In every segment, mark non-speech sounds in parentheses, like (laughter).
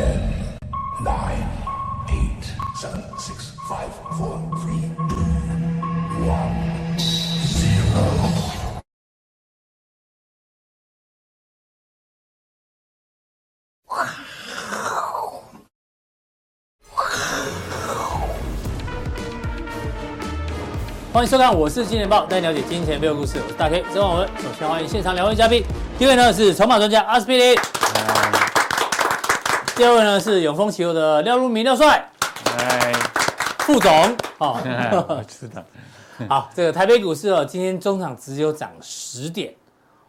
Ten, nine, eight, seven, six, five, four, three, two, one, zero. 欢迎收看，我是金钱爆，带你了解金钱背后故事。我是大 K 曾煒文。首先欢迎现场两位嘉宾，第一位呢是筹码专家阿司匹林，第二位呢是永丰期货的廖如明廖帅，哎，副总。哦，是的，(laughs) 好，这个台北股市哦，今天中场只有涨十点，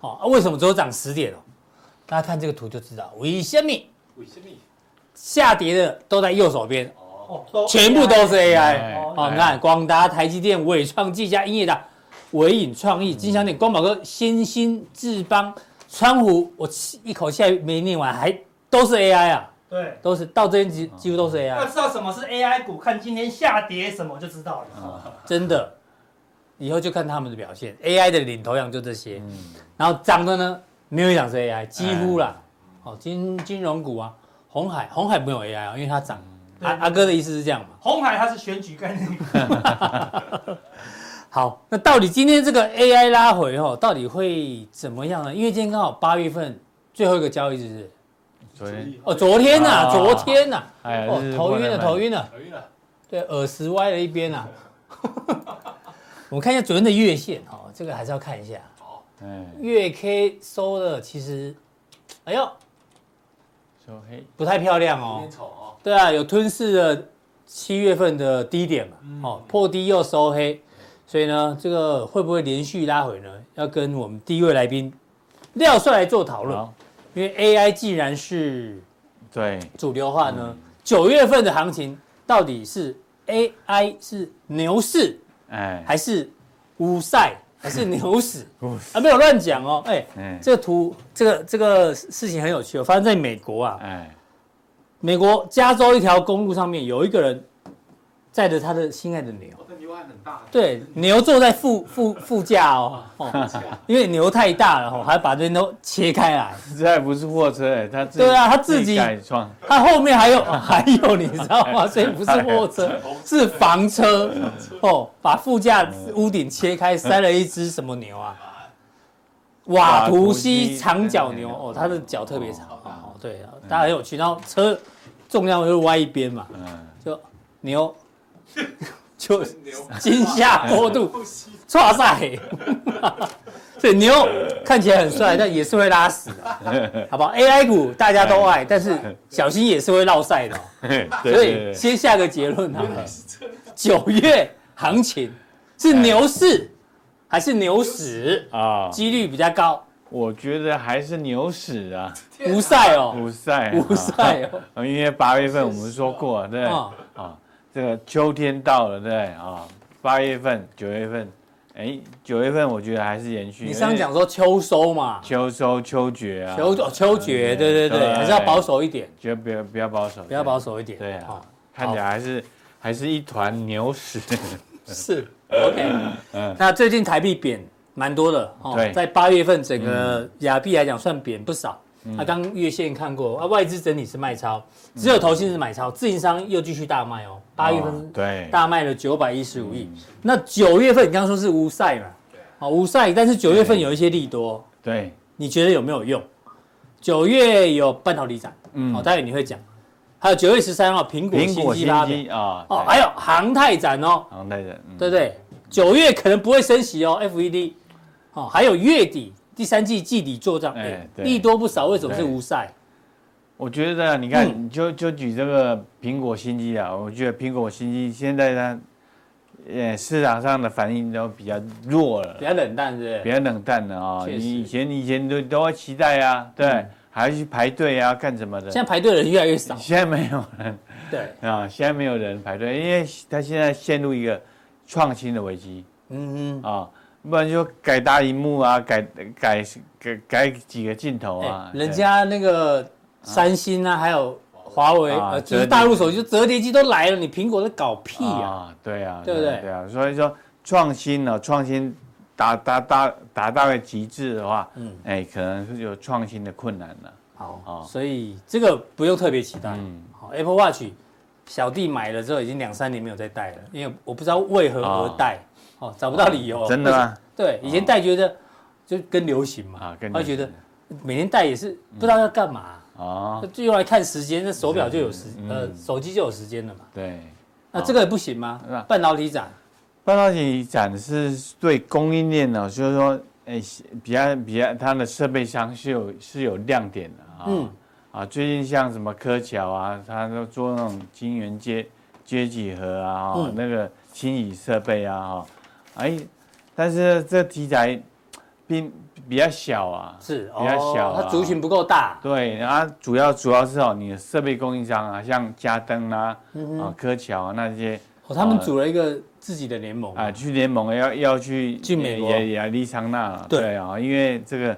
哦，啊，为什么只有涨十点哦？大家看这个图就知道，为什么？为什么？下跌的都在右手边。哦全部都是 AI 哦！你看，广达、台积电、伟创、技嘉、英业达、伟影创意、金祥电、光宝哥、新兴、智邦、川湖，我一口气还没念完，还都是 AI 啊！对，都是到这边几几乎都是 AI。要知道什么是 AI 股，看今天下跌什么就知道了。真的，以后就看他们的表现。AI 的领头羊就这些，然后涨的呢，没有一档是 AI，几乎啦。哦，金金融股啊，红海，红海没有 AI 啊，因为它涨。阿阿哥的意思是这样嘛？红海它是选举概念。(laughs) 好，那到底今天这个 AI 拉回哦，到底会怎么样呢？因为今天刚好八月份最后一个交易日是昨天哦，昨天呐，昨天呐，哎，哦，头晕了，头晕了，头晕了，对，耳石歪了一边啊。(laughs) 我们看一下昨天的月线哦，这个还是要看一下。好，嗯，月 K 收的其实，哎呦，收黑，不太漂亮哦。对啊，有吞噬了七月份的低点嘛，哦，破低又收黑，所以呢，这个会不会连续拉回呢？要跟我们第一位来宾廖帅来做讨论，因为 AI 既然是对。主流化呢，九月份的行情到底是 AI 是牛市，哎，还是乌赛，还是牛市？(laughs) 啊，没有乱讲哦，哎，这个图，这个这个事情很有趣哦，发生在美国啊，哎。美国加州一条公路上面有一个人载着他的心爱的牛，很大。对，牛坐在副副副驾哦，(laughs) 哦，因为牛太大了哦，还把这些都切开来。(laughs) 这还不是货车哎，他对啊，他自己改装，他后面还有 (laughs) 还有，你知道吗？所以不是货车，是房车哦，把副驾屋顶切开，塞了一只什么牛啊？瓦图西长角牛哦，它的脚特别长哦，对啊，大家很有趣，然后车。重量就歪一边嘛，就牛，就惊吓过度，(laughs) 剉赛，(laughs) 所以牛看起来很帅，但也是会拉屎的，(laughs) 好不好？AI 股大家都爱，但是小心也是会落赛的，所以先下个结论好了，九月行情是牛市还是牛屎？啊？几率比较高。我觉得还是牛屎啊，不赛哦，不赛，乌赛哦，因为八月份我们说过，对，啊，这个秋天到了，对，啊，八月份、九月份，哎，九月份我觉得还是延续。你上次讲说秋收嘛，秋收秋决啊，秋秋决，对对对，还是要保守一点，觉得比较比较保守，比较保守一点，对啊，看起来还是还是一团牛屎，(laughs) 是，OK，嗯，那最近台币贬。蛮多的哦，在八月份整个亚币来讲算贬不少。那刚月线看过啊，外资整体是卖超，只有投信是买超，自营商又继续大卖哦。八月份对大卖了九百一十五亿。那九月份你刚刚说是无赛嘛？好，无赛，但是九月份有一些利多。对，你觉得有没有用？九月有半导体展，嗯，好，待会你会讲。还有九月十三号苹果新机拉啊，哦，还有航太展哦，航太展，对不对？九月可能不会升息哦，FED。哦，还有月底第三季季底做账，哎，利多不少，为什么是无赛？我觉得你看，你就就举这个苹果新机啊，我觉得苹果新机现在呢，呃，市场上的反应都比较弱了，比较冷淡，是不是？比较冷淡的啊，你以前以前都都会期待啊，对，还要去排队啊，干什么的？现在排队的人越来越少，现在没有人，对啊，现在没有人排队，因为他现在陷入一个创新的危机，嗯嗯啊。不然就改大荧幕啊，改改改改几个镜头啊。人家那个三星啊，还有华为，啊，就是大陆手机，折叠机都来了，你苹果在搞屁啊？对啊，对不对？对啊，所以说创新呢，创新达达达达到个极致的话，嗯，哎，可能是有创新的困难了。好，所以这个不用特别期待。嗯，好，Apple Watch 小弟买了之后已经两三年没有再戴了，因为我不知道为何而戴，哦，找不到理由。真的吗？对，以前戴觉得就跟流行嘛，他觉得每天戴也是不知道要干嘛，哦，就用来看时间，那手表就有时，呃，手机就有时间了嘛。对，那这个也不行吗？半导体展，半导体展是对供应链呢，就是说。哎，比较比较，它的设备商是有是有亮点的啊。嗯。啊，最近像什么柯桥啊，他都做那种晶圆接接几何啊，嗯、那个清洗设备啊，哈。哎，但是这题材并比较小啊。是。比较小、啊哦。它族群不够大。对，然后主要主要是哦，你的设备供应商啊，像嘉登啊，啊，科桥啊那些。哦，他们组了一个。自己的联盟啊，去联盟要要去去美国也也利桑那对啊，因为这个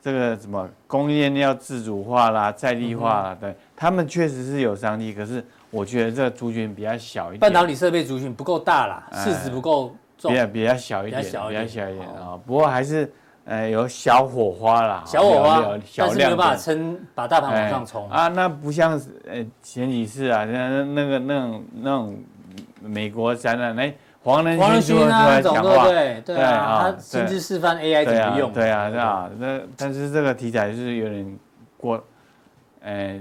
这个什么供应链要自主化啦、在地化啦，对他们确实是有商机，可是我觉得这个族群比较小一点，半导体设备族群不够大啦，市值不够重，比较比较小一点，比较小一点啊。不过还是呃有小火花啦，小火花，但是没有办法撑把大盘往上冲啊。那不像呃前几次啊，那那个那种那种。美国展览，哎，黄仁勋出来讲话，对对啊，他甚至示范 AI 怎么用，对啊，是啊，那但是这个题材就是有点过，呃，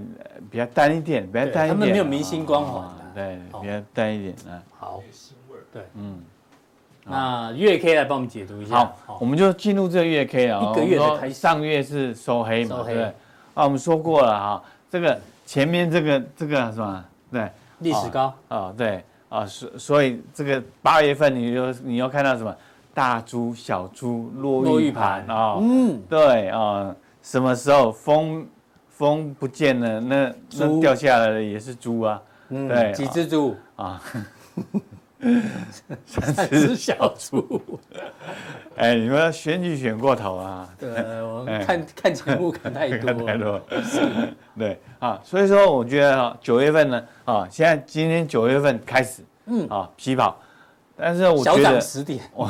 比较淡一点，比较淡一点，他们没有明星光环，对，比较淡一点啊。好，对，嗯，那月 K 来帮我们解读一下。好，我们就进入这个月 K 啊，一个月的开始，上月是收黑嘛，对，啊，我们说过了哈，这个前面这个这个是吧？对，历史高。啊，对。啊，所所以这个八月份你就你要看到什么？大猪小猪落玉盘啊，嗯，对啊，什么时候风风不见了，那那掉下来的也是猪啊，嗯对，几只猪？啊，三只小猪，(laughs) 哎，你们选举选过头啊？对，(laughs) 我看看节目看太多。(laughs) 太多，对啊，所以说我觉得啊，九月份呢。啊，现在今天九月份开始，嗯，啊，起跑，但是我觉得十点，我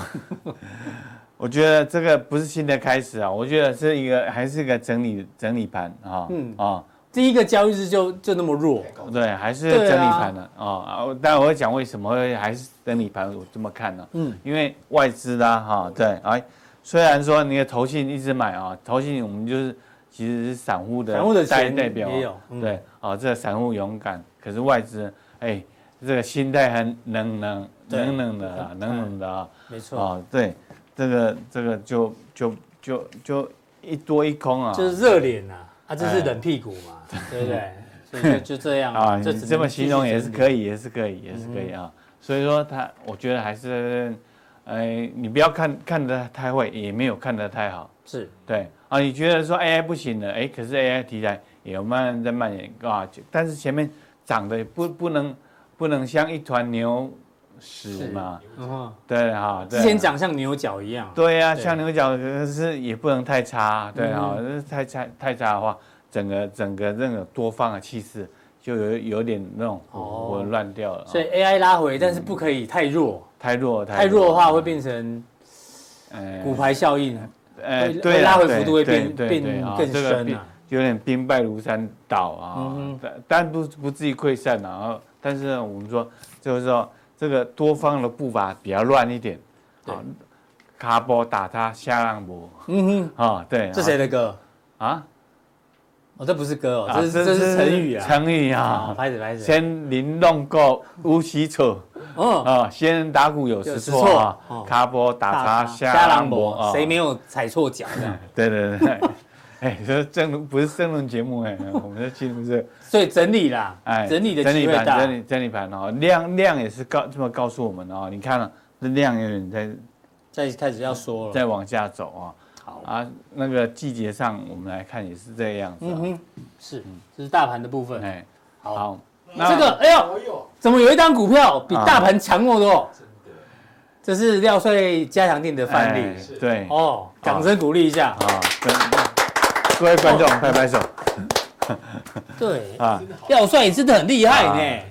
我觉得这个不是新的开始啊，我觉得是一个还是一个整理整理盘啊，嗯。啊，第一个交易日就就那么弱，对，还是整理盘的啊啊，当然我会讲为什么会还是整理盘，我这么看呢？嗯，因为外资啦，哈，对，哎，虽然说你的投信一直买啊，投信我们就是其实是散户的，散户的代代表也有，对，啊，这个散户勇敢。可是外资，哎，这个心态很冷冷冷冷的啊，冷冷的啊，没错。啊，对，这个这个就就就就一多一空啊，就是热脸呐，啊，这是冷屁股嘛，(laughs) 对不对？所以就就这样啊，这这么形容也是可以，也是可以，也是可以啊。所以说他，我觉得还是，哎，你不要看看得太坏，也没有看得太好，是对啊。你觉得说 AI 不行了，哎，可是 AI 题材也有慢慢在蔓延啊，但是前面。长得不不能不能像一团牛屎嘛，对哈，之前长像牛角一样，对呀，像牛角，可是也不能太差，对哈，太差太差的话，整个整个那个多方的气势就有有点那种混乱掉了。所以 AI 拉回，但是不可以太弱，太弱太弱。的话会变成，骨牌效应，呃，对，拉回幅度会变变更深啊。有点兵败如山倒啊，但但不不至于溃散啊。但是呢，我们说就是说这个多方的步伐比较乱一点，啊，卡波打他下浪波，嗯哼，啊，对，这谁的歌？啊？哦，这不是歌哦，这是这是成语啊，成语啊，拍子拍子，先麟弄过无虚错，哦，啊，仙人打鼓有时错啊，卡波打他下浪波，谁没有踩错脚的？(laughs) 对对对。哎，这正论不是正论节目哎，(laughs) 我们的节目是，所以整理啦，哎，整理的整理盘，整理整理盘哦，量量也是告这么告诉我们哦，你看了这量有点在在开始要说了，再往下走啊，好。啊，那个季节上我们来看也是这个样子，嗯哼，是，这是大盘的部分，哎，好，那这个哎呦，怎么有一张股票比大盘强那么多？真的，这是廖帅加强店的范例，对，哦，掌声鼓励一下。啊。各位观众，拍拍手。对啊，廖帅真的很厉害呢。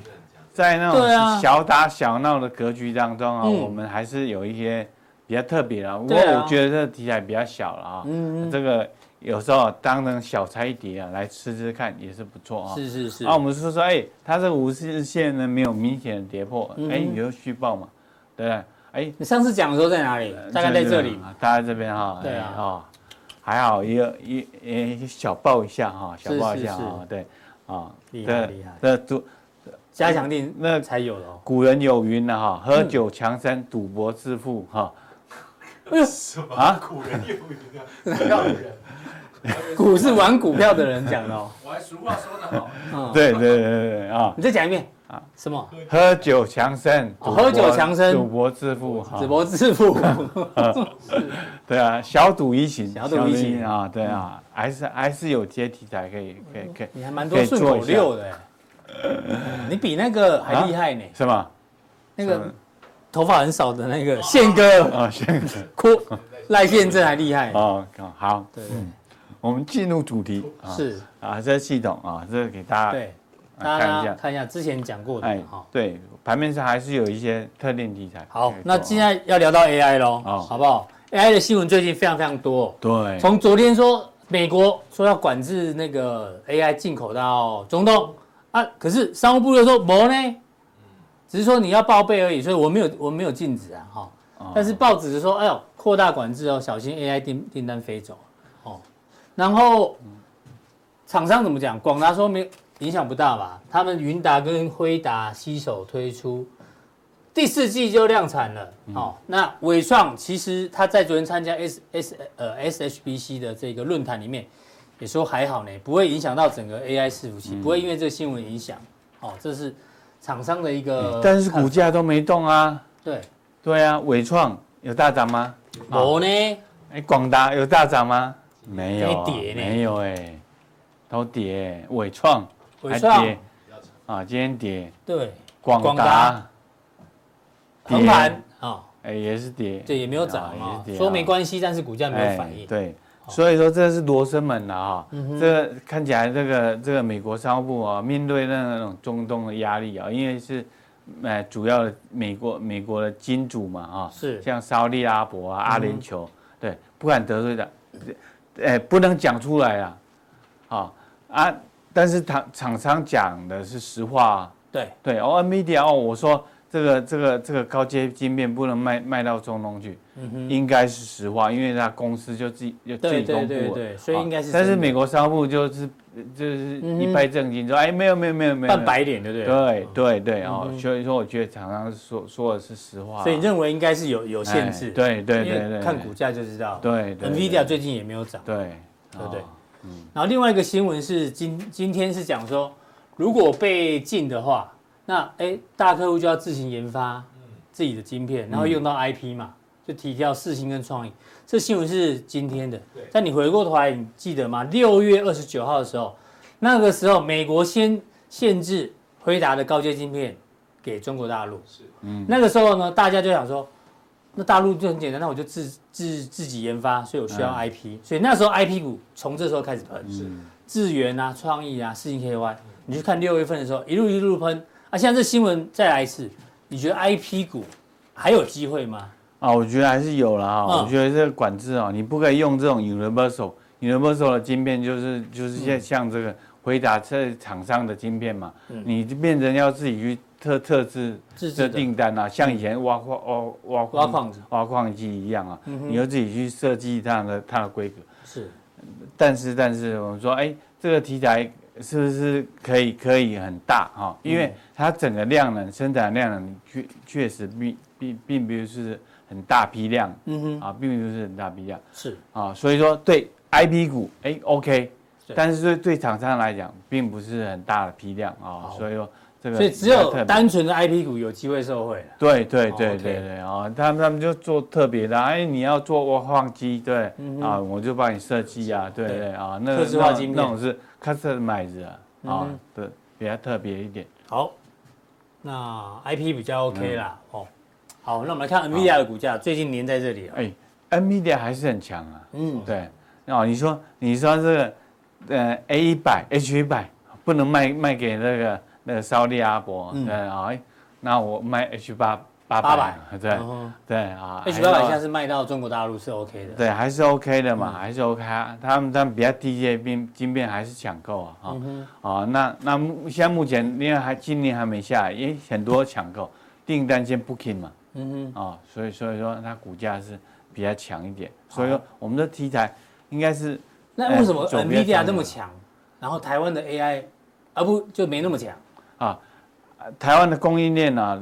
在那种小打小闹的格局当中啊，我们还是有一些比较特别的。不过我觉得这个题材比较小了啊。嗯，这个有时候当成小菜一碟啊来吃吃看也是不错啊。是是是。啊，我们说说，哎，它这个五日线呢没有明显的跌破，哎，你就续报嘛，对不对？哎，你上次讲的时候在哪里？大概在这里嘛，大概这边哈。对啊。哦，还好一个一诶小爆一下哈，小爆一下啊，对啊。厉害厉害。那赌加强定那才有了。古人有云的哈，喝酒强身，赌博致富哈。什么，啊！古人有云啊，股 (laughs) 是玩股票的人讲的哦。我还俗话说得好。对对对对啊！你再讲一遍啊？什么？喝酒强身，喝酒强身，赌博致富，赌博致富。(laughs) 对啊，小赌怡情，小赌怡情啊，对啊，还是还是有些题材可以可以可以。你还蛮多顺口溜的，你比那个还厉害呢。是吗？那个。头发很少的那个宪哥啊，宪哥，哭 (laughs) 赖宪正还厉害哦。好，对，我们进入主题是啊，这系统啊，这个给大家对大家看一下之前讲过的哈。对，盘面上还是有一些特定题材。好，那现在要聊到 AI 喽，好不好？AI 的新闻最近非常非常多。对，从昨天说美国说要管制那个 AI 进口到中东啊，可是商务部又说没呢。只是说你要报备而已，所以我没有我没有禁止啊，哈。但是报纸是说，哎呦，扩大管制哦，小心 AI 订订单飞走，哦。然后厂商怎么讲？广达说没影响不大吧？他们云达跟辉达携手推出，第四季就量产了，哦。那伟创其实他在昨天参加 S S 呃 SHBC 的这个论坛里面也说还好呢，不会影响到整个 AI 伺服器，不会因为这个新闻影响，哦，这是。厂商的一个，但是股价都没动啊。对，对啊，伟创有大涨吗？有呢。哎，广达有大涨吗？没有，跌呢。没有哎，都跌。伟创还跌啊，今天跌。对，广达横盘啊，哎也是跌，对，也没有涨啊。说没关系，但是股价没有反应。对。所以说这是罗生门了哈，这个看起来这个这个美国商务部啊，面对那种中东的压力啊，因为是，呃，主要的美国美国的金主嘛啊，是像沙利阿伯啊、阿联酋，对，不敢得罪的，哎，不能讲出来啊，啊啊，但是厂厂商讲的是实话啊，对对，哦，NVIDIA 哦，我说。这个这个这个高阶晶片不能卖卖到中东去，应该是实话，因为他公司就自己就自己公布了，对，所以应该是。但是美国商务部就是就是一拍正经说，哎，没有没有没有没有，扮白脸对不对？对对对哦，所以说我觉得厂商说说的是实话。所以你认为应该是有有限制？对对对对，看股价就知道。对，NVIDIA 最近也没有涨。对，对不对？嗯。然后另外一个新闻是今今天是讲说，如果被禁的话，那哎大客户就要自行研发。自己的晶片，然后用到 IP 嘛，就提掉四星跟创意。这新闻是今天的。但你回过头来，你记得吗？六月二十九号的时候，那个时候美国先限制辉达的高阶晶片给中国大陆。是。嗯。那个时候呢，大家就想说，那大陆就很简单，那我就自自自己研发，所以我需要 IP。所以那时候 IP 股从这时候开始喷。是。智源啊，创意啊，世芯 KY，你去看六月份的时候，一路一路喷。啊，现在这新闻再来一次。你觉得 IP 股还有机会吗？啊，我觉得还是有了哈。我觉得这个管制啊，你不可以用这种 universal，universal 的晶片就是就是像像这个回答这厂商的晶片嘛，你就变成要自己去特特制的订单啊，像以前挖矿挖挖挖矿挖矿机一样啊，你要自己去设计它的它的规格。是，但是但是我们说，哎，这个题材。是不是可以可以很大哈？因为它整个量能生产量能确确实并并并不是很大批量，嗯哼啊，并不是很大批量，是啊，所以说对 IP 股哎 OK，但是对对厂商来讲并不是很大的批量啊，所以说这个所以只有单纯的 IP 股有机会受惠。对对对对对啊，他们他们就做特别的，哎，你要做挖矿机，对啊，我就帮你设计啊，对对啊，那那那种是 customize 啊，啊，对，比较特别一点。好，那 IP 比较 OK 啦，哦，好，那我们来看 NVIDIA 的股价，最近粘在这里。哎，NVIDIA 还是很强啊。嗯，对。哦，你说，你说这个，呃，A 一百、H 一百不能卖卖给那个那个沙利阿伯，对啊，那我卖 H 八八百，对对啊，H 八百现在是卖到中国大陆是 OK 的，对，还是 OK 的嘛，还是 OK 啊。他们他们比较低阶晶晶片还是抢购啊，啊啊，那那现在目前因为还今年还没下来，因为很多抢购订单先 booking 嘛，嗯哼，啊，所以所以说它股价是比较强一点，所以说我们的题材应该是那为什么 NVIDIA 那么强，然后台湾的 AI 而不就没那么强啊？台湾的供应链啊，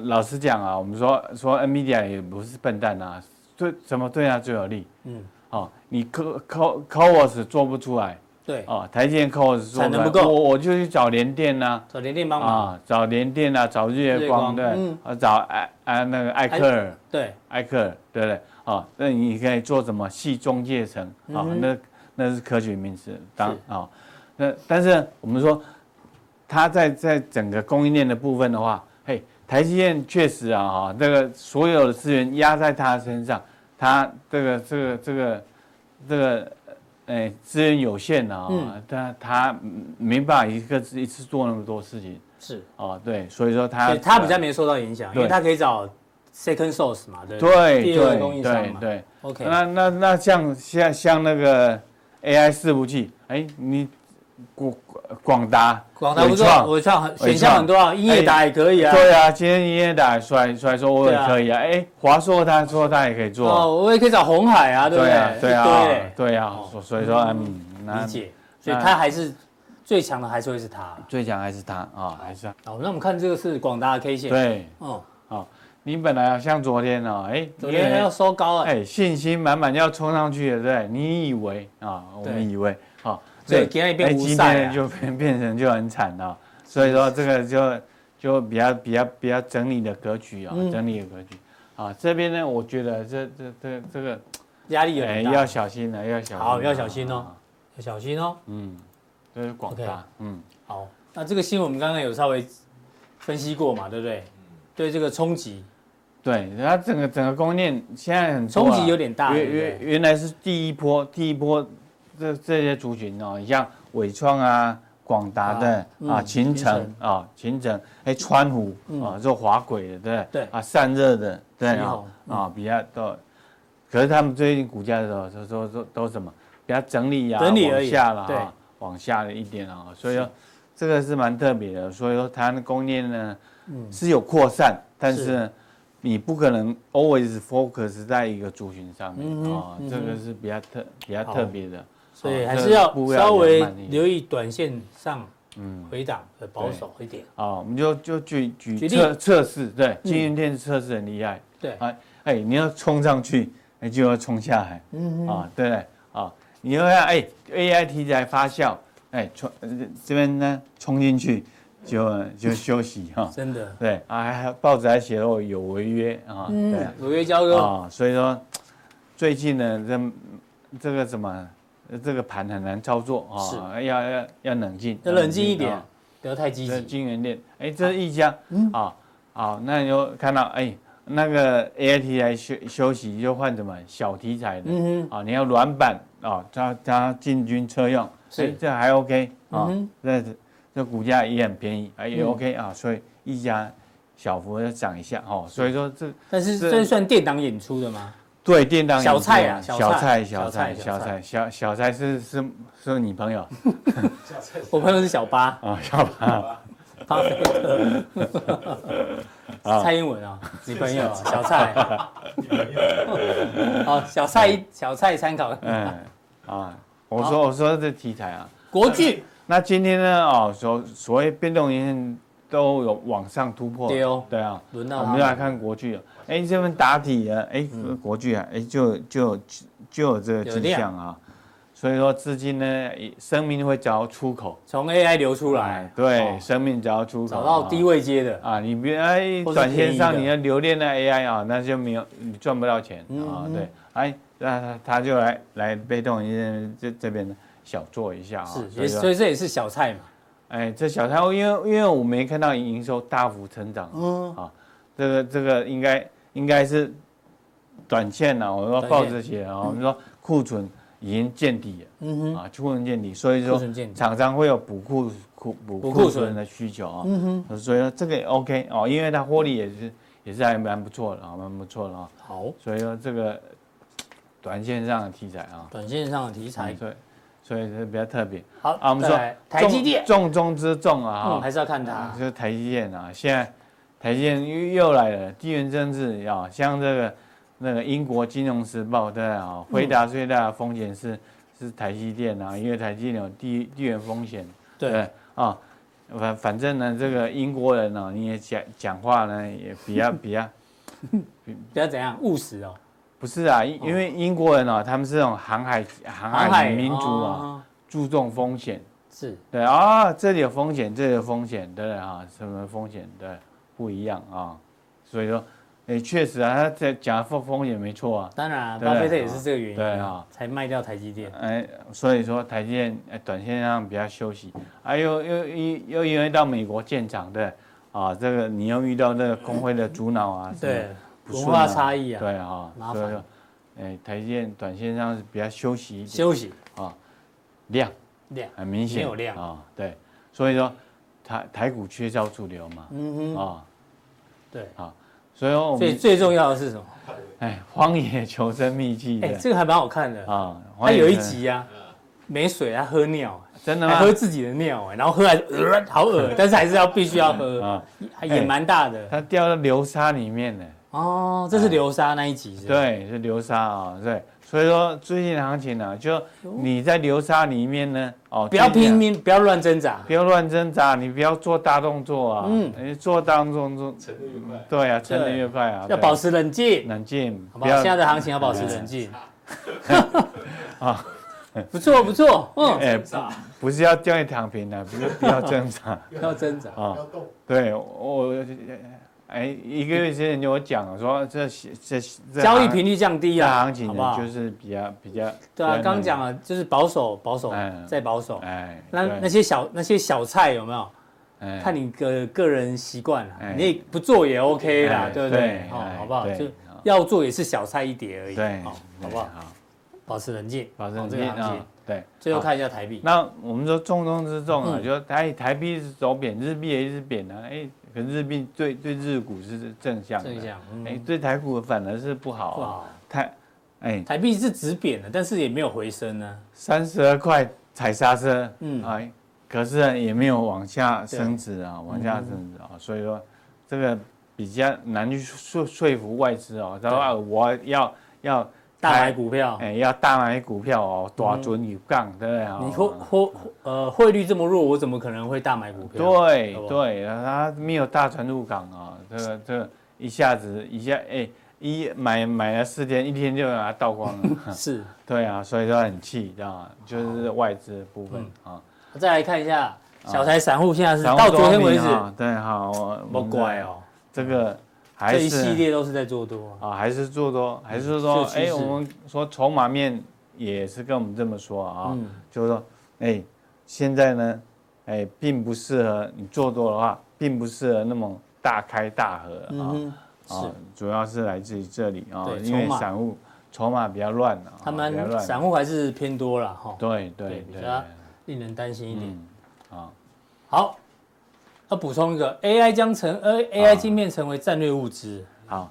老实讲啊，我们说说 NVIDIA 也不是笨蛋啊，对什么对它最有利？嗯，哦，你 Co Co CoWoS 做不出来，对，哦，台积电 CoWoS 做不出来，我我就去找联电呐，找联电帮忙啊，找联电啊，找日月光，对，啊，找艾啊那个艾克尔，对，艾克尔，对不对？哦，那你可以做什么系中介层啊？那那是科学名词，当啊，那但是我们说。它在在整个供应链的部分的话，嘿，台积电确实啊，哈，这个所有的资源压在它身上，它这个这个这个这个，哎，资源有限啊，但它没办法一个一次做那么多事情，是，哦，对，所以说它它比较没受到影响，因为它可以找 second source 嘛，对，对，第二供应商嘛，对，OK，那那那像像像那个 AI 伺服器，哎，你。广广达，广达不错，我唱选项很多啊，英业达也可以啊。对啊，今天英业达出来出来说我也可以啊。哎，华硕他说他也可以做。哦，我也可以找红海啊，对不对？对啊，对啊，所以说嗯，理解。所以他还是最强的，还是会是他。最强还是他啊，还是。好，那我们看这个是广达的 K 线。对，哦，好，你本来像昨天哦，哎，昨天要收高哎，信心满满要冲上去了，对，你以为啊，我们以为。对，今天变无赛，就变变成就很惨了，所以说这个就就比较比较比较整理的格局啊，整理的格局。啊，这边呢，我觉得这这这这个压力有点大，要小心了，要小心，好，要小心哦，要小心哦，嗯，这是广大，嗯，好，那这个新闻我们刚刚有稍微分析过嘛，对不对？对这个冲击，对，它整个整个供应链现在很冲击有点大，原原原来是第一波，第一波。这这些族群哦，像伟创啊、广达的啊、秦城啊、秦城，哎，川湖啊，做滑轨的，对对啊，散热的，对啊啊，比较多。可是他们最近股价的时候，都都都什么？比较整理啊，往下了哈，往下了一点啊，所以说这个是蛮特别的。所以说它的供应呢是有扩散，但是你不可能 always focus 在一个族群上面啊，这个是比较特比较特别的。所以还是要稍微留意短线上，嗯，回档的保守一点。啊，我们就就举举测测试，对，金云电测试很厉害。对，哎哎，你要冲上去，哎就要冲下来。嗯啊，对啊，你要要哎 AI 题材发酵，哎冲这边呢冲进去就就休息哈。真的。对啊，还报纸还写了有违约啊，对，违约交割啊，所以说最近呢这这个什么？这个盘很难操作啊，要要要冷静，要冷静一点，不要太积极。金源店，哎，这是一家，啊，好，那你就看到，哎，那个 A I T 来休休息，就换什么小题材的，嗯啊，你要软板啊，加加进军车用，所以这还 OK 啊，这这股价也很便宜，也 OK 啊，所以一家小幅的涨一下，哦，所以说这，但是这算电档演出的吗？对，电档小菜 (laughs) (laughs) 啊，小菜，小菜，小菜，小小菜是是是你朋友，我朋友是小八啊，小八，巴菲特，蔡英文啊，你朋友小菜，好，小蔡小蔡参考，嗯啊，我说我说这题材啊，国剧，那今天呢哦，所所谓变动元件都有往上突破，对哦，对啊，轮到我们就来看国剧了。哎，这份打底啊，哎，国巨啊，哎，就就就有这个迹象啊，所以说资金呢，生命会找到出口，从 AI 流出来，对，生命找到出口，找到低位接的。啊，你别哎，短线上你要留恋的 AI 啊，那就没有，你赚不到钱啊，对，哎，那他他就来来被动这这边小做一下啊，是，所以这也是小菜嘛，哎，这小菜，因为因为我没看到营收大幅成长，嗯，啊，这个这个应该。应该是短线了，我说报这些啊，我们说库存已经见底了，嗯哼，啊，库存见底，所以说厂商会有补库库补库存的需求啊，嗯哼，所以说这个也 OK 哦，因为它获利也是也是还蛮不错的啊，蛮不错的啊。好，所以说这个短线上的题材啊，短线上的题材，对，所以是比较特别。好啊，我们说台积电。重中之重啊，还是要看它，就是台积电啊。现在台积电又又来了，地缘政治啊，像这个那个英国金融时报对啊，回答最大的风险是是台积电啊，因为台积电有地地缘风险。对啊。反反正呢，这个英国人呢，你也讲讲话呢，也比较比较比较怎样务实哦？不是啊，因因为英国人哦，他们是那种航海航海民族啊，注重风险。是对啊，这里有风险，这里有风险，对啊，什么风险对不一样啊？所以说。哎，确实啊，他在讲风风险没错啊。当然，巴菲特也是这个原因，对啊，才卖掉台积电。哎，所以说台积电哎，短线上比较休息，啊，又又又又因为到美国建厂的，啊，这个你又遇到那个工会的阻挠啊，对，文化差异啊，对啊，所以说，哎，台积电短线上是比较休息一点，休息。啊，量。量。很明显，没有量。啊，对，所以说台台股缺招主流嘛，嗯哼，啊，对，啊。所以我们最最重要的是什么？哎，荒野求生秘籍。哎，这个还蛮好看的啊。它有一集啊，没水，他喝尿，真的吗？喝自己的尿哎，然后喝来好恶，(laughs) 但是还是要必须要喝啊，也蛮大的。他掉到流沙里面呢。哦，这是流沙那一集是？对，是流沙啊，对。所以说最近的行情呢，就你在流沙里面呢，哦，不要拼命，不要乱挣扎，不要乱挣扎，你不要做大动作啊，嗯，你做大动作，沉得越快，对啊，沉得越快啊，要保持冷静，冷静，好不好？现在的行情要保持冷静，(laughs) (laughs) 啊，不错不错，嗯，哎，不是要叫你躺平的，不是不要挣扎，不要挣扎。(laughs) 啊，对我。哎，一个月之前就我讲了，说这这交易频率降低啊，行情呢就是比较比较。对啊，刚讲了就是保守保守再保守。哎，那那些小那些小菜有没有？哎，看你个个人习惯了，你也不做也 OK 啦，对不对？好，好不好？就要做也是小菜一碟而已。对，好，好不好？保持冷静，保持冷静啊。对，最后看一下台币。那我们说重中之重啊，就台台币是走贬，日币也一直贬啊。哎。可日币对对日股是正向的，正向，哎，对台股反而是不好，不好。台，哎，台币是止贬的，但是也没有回升呢。三十二块踩刹车，嗯，哎，可是也没有往下升值啊，往下升值啊，所以说这个比较难去说说服外资哦，他说我要要。大买股票，哎，要大买股票哦，大准有杠，对不对啊？你汇汇呃汇率这么弱，我怎么可能会大买股票？对对，它没有大船入港啊，这个这个一下子一下哎一买买了四天，一天就把它倒光了。(laughs) 是，对啊，所以说很气，知道吗？就是外资的部分啊。再来看一下小台散户，现在是到昨天为止，对，好，不乖哦，这个。这一系列都是在做多啊，还是做多，还是说，哎，我们说筹码面也是跟我们这么说啊，就是说，哎，现在呢，哎，并不适合你做多的话，并不适合那么大开大合啊，是，主要是来自于这里啊，因为散户筹码比较乱啊，他们散户还是偏多了哈，对对对，比较令人担心一点。啊，好。要补充一个，AI 将成呃 AI 晶片成为战略物资。好，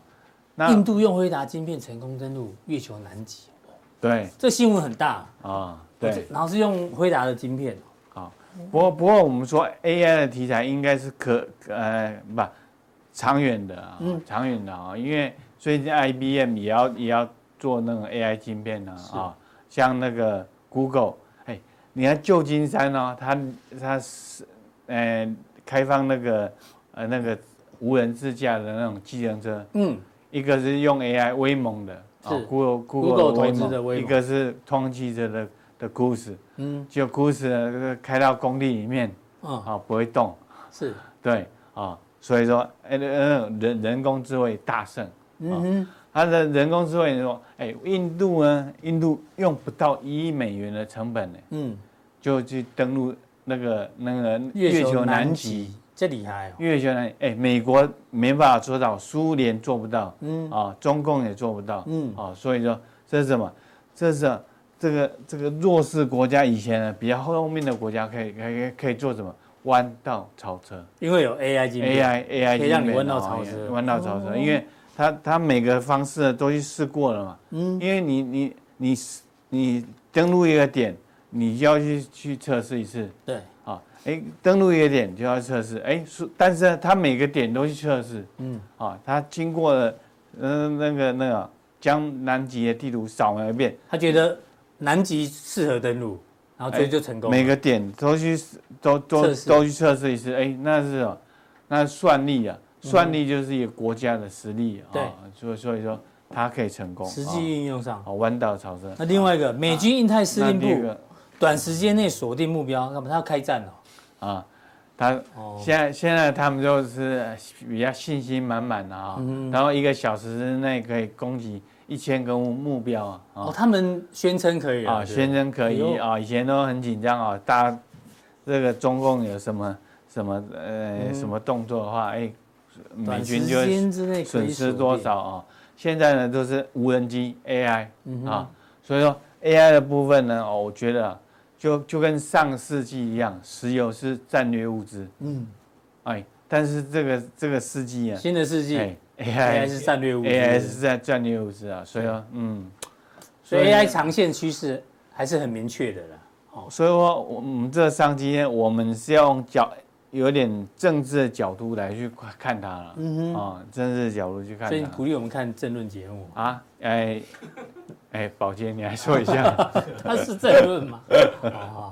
那印度用辉达晶片成功登陆月球南极。对，这新闻很大啊。对，然后是用辉达的晶片。好，不过不过我们说 AI 的题材应该是可呃不长远的啊，长远的啊，因为最近 IBM 也要也要做那个 AI 晶片呢啊，像那个 Google，哎，你看旧金山呢，它它是呃。开放那个呃那个无人自驾的那种计程车，嗯，一个是用 AI 威猛的，啊 Google Google 投资的威猛，一个是通用汽车的的 Cruise，嗯，就 Cruise 开到工地里面，啊，不会动，是，对，啊，所以说，哎，人人工智慧大胜，嗯哼，它的人工智慧你说，哎，印度呢，印度用不到一亿美元的成本呢，嗯，就去登陆。那个那个月球南极，这厉害哦！月球南极，哎，美国没办法做到，苏联做不到，嗯。啊，中共也做不到，嗯。啊，所以说这是什么？这是这个这个弱势国家以前呢比较后面的国家可以可以可以做什么？弯道超车，因为有 AI 晶片，AI AI 可以让你弯道超车，弯道超车，因为它它每个方式都去试过了嘛，嗯，因为你你你你登录一个点，你就要去去测试一次，对，啊，哎，登录一个点就要测试，哎，是，但是它每个点都去测试，嗯，啊，它经过了，嗯，那个那个将南极的地图扫描一遍，他觉得南极适合登陆。然后这就成功，每个点都去都都都去测试一次，哎，那是？那算力啊，算力就是一个国家的实力啊，所以所以说它可以成功，实际应用上，哦，弯道超车。那另外一个，美军印太司令部短时间内锁定目标，那么他要开战了。啊，他现在现在他们就是比较信心满满的啊，然后一个小时之内可以攻击。一千个目标啊！哦，他们宣称可以啊，宣称可以啊，以前都很紧张啊，大家这个中共有什么什么呃什么动作的话，哎，美军就会损失多少啊？现在呢都是无人机 AI 啊，所以说 AI 的部分呢，哦，我觉得就就跟上世纪一样，石油是战略物资，嗯，哎，但是这个这个世纪啊，新的世纪。AI 是战略物资，AI 是在战略物资啊，所以啊，嗯，所以 AI 长线趋势还是很明确的啦。哦，所以说，我们这个商机，我们是要用角有点政治的角度来去看它了。嗯哼，啊，政治的角度去看。所以鼓励我们看政论节目啊？哎，哎，宝杰，你来说一下。(laughs) 它是政论嘛？(laughs) 好好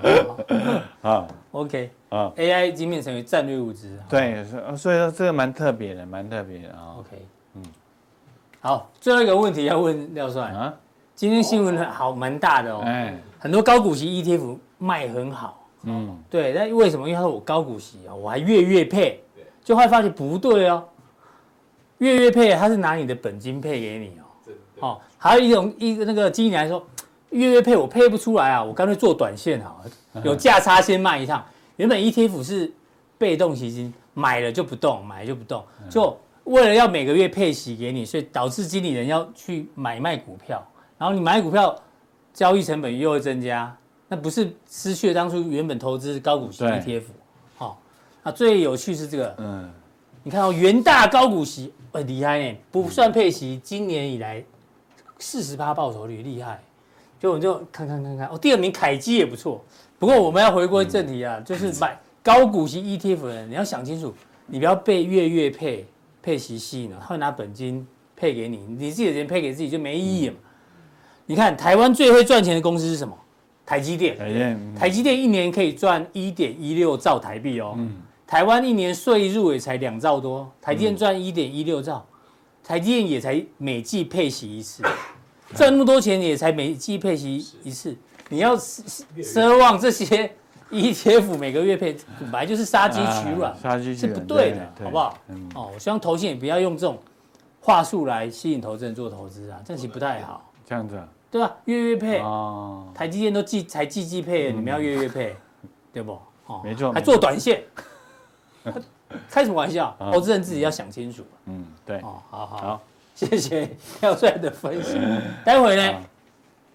好。OK。啊，AI 已经变成为战略物资。对，所以说这个蛮特别的，蛮特别的啊。OK，嗯，好，最后一个问题要问廖帅啊。今天新闻好蛮大的哦，哎，很多高股息 ETF 卖很好。嗯，对，那为什么？因为他说我高股息啊，我还月月配，就会发现不对哦。月月配，他是拿你的本金配给你哦。哦，还有一种一个那个经理来说，月月配我配不出来啊，我干脆做短线好了，有价差先卖一趟。原本 ETF 是被动基金，买了就不动，买了就不动，就为了要每个月配息给你，所以导致经理人要去买卖股票，然后你买股票交易成本又会增加，那不是失去了当初原本投资高股息 ETF？好，那最有趣是这个，嗯，你看到元大高股息，很厉害呢，不算配息，今年以来四十趴报酬率厉害，就我就看看看看，哦，第二名凯基也不错。不过我们要回归正题啊，就是买高股息 ETF 的人，你要想清楚，你不要被月月配配息吸引了，他会拿本金配给你，你自己的钱配给自己就没意义了嘛。你看台湾最会赚钱的公司是什么？台积电。台积电，台积电一年可以赚一点一六兆台币哦。台湾一年税入也才两兆多，台积电赚一点一六兆，台积电也才每季配息一次，赚那么多钱也才每季配息一次。你要奢望这些 ETF 每个月配，本来就是杀鸡取卵，杀鸡是不对的，好不好？哦，我希望投信也不要用这种话术来吸引投资人做投资啊，这其实不太好。这样子啊？对吧？月月配哦，台积电都季才季季配，你们要月月配，对不？哦，没错，还做短线，(laughs) (laughs) 开什么玩笑？投资人自己要想清楚。嗯，对。哦，好好，谢谢廖帅的分析。(laughs) 待会呢，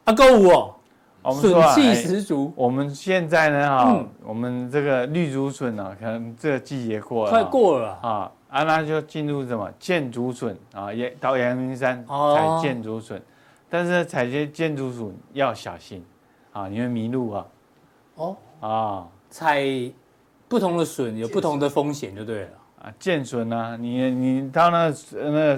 阿购五哦。我们说气十足。我们现在呢，哈，我们这个绿竹笋呢，可能这个季节过了，快过了啊，啊，那就进入什么箭竹笋啊，也到阳明山采箭竹笋，但是采些箭竹笋要小心啊，你会迷路啊。哦啊，采不同的笋有不同的风险，就对了。啊，见损啊，你你到那那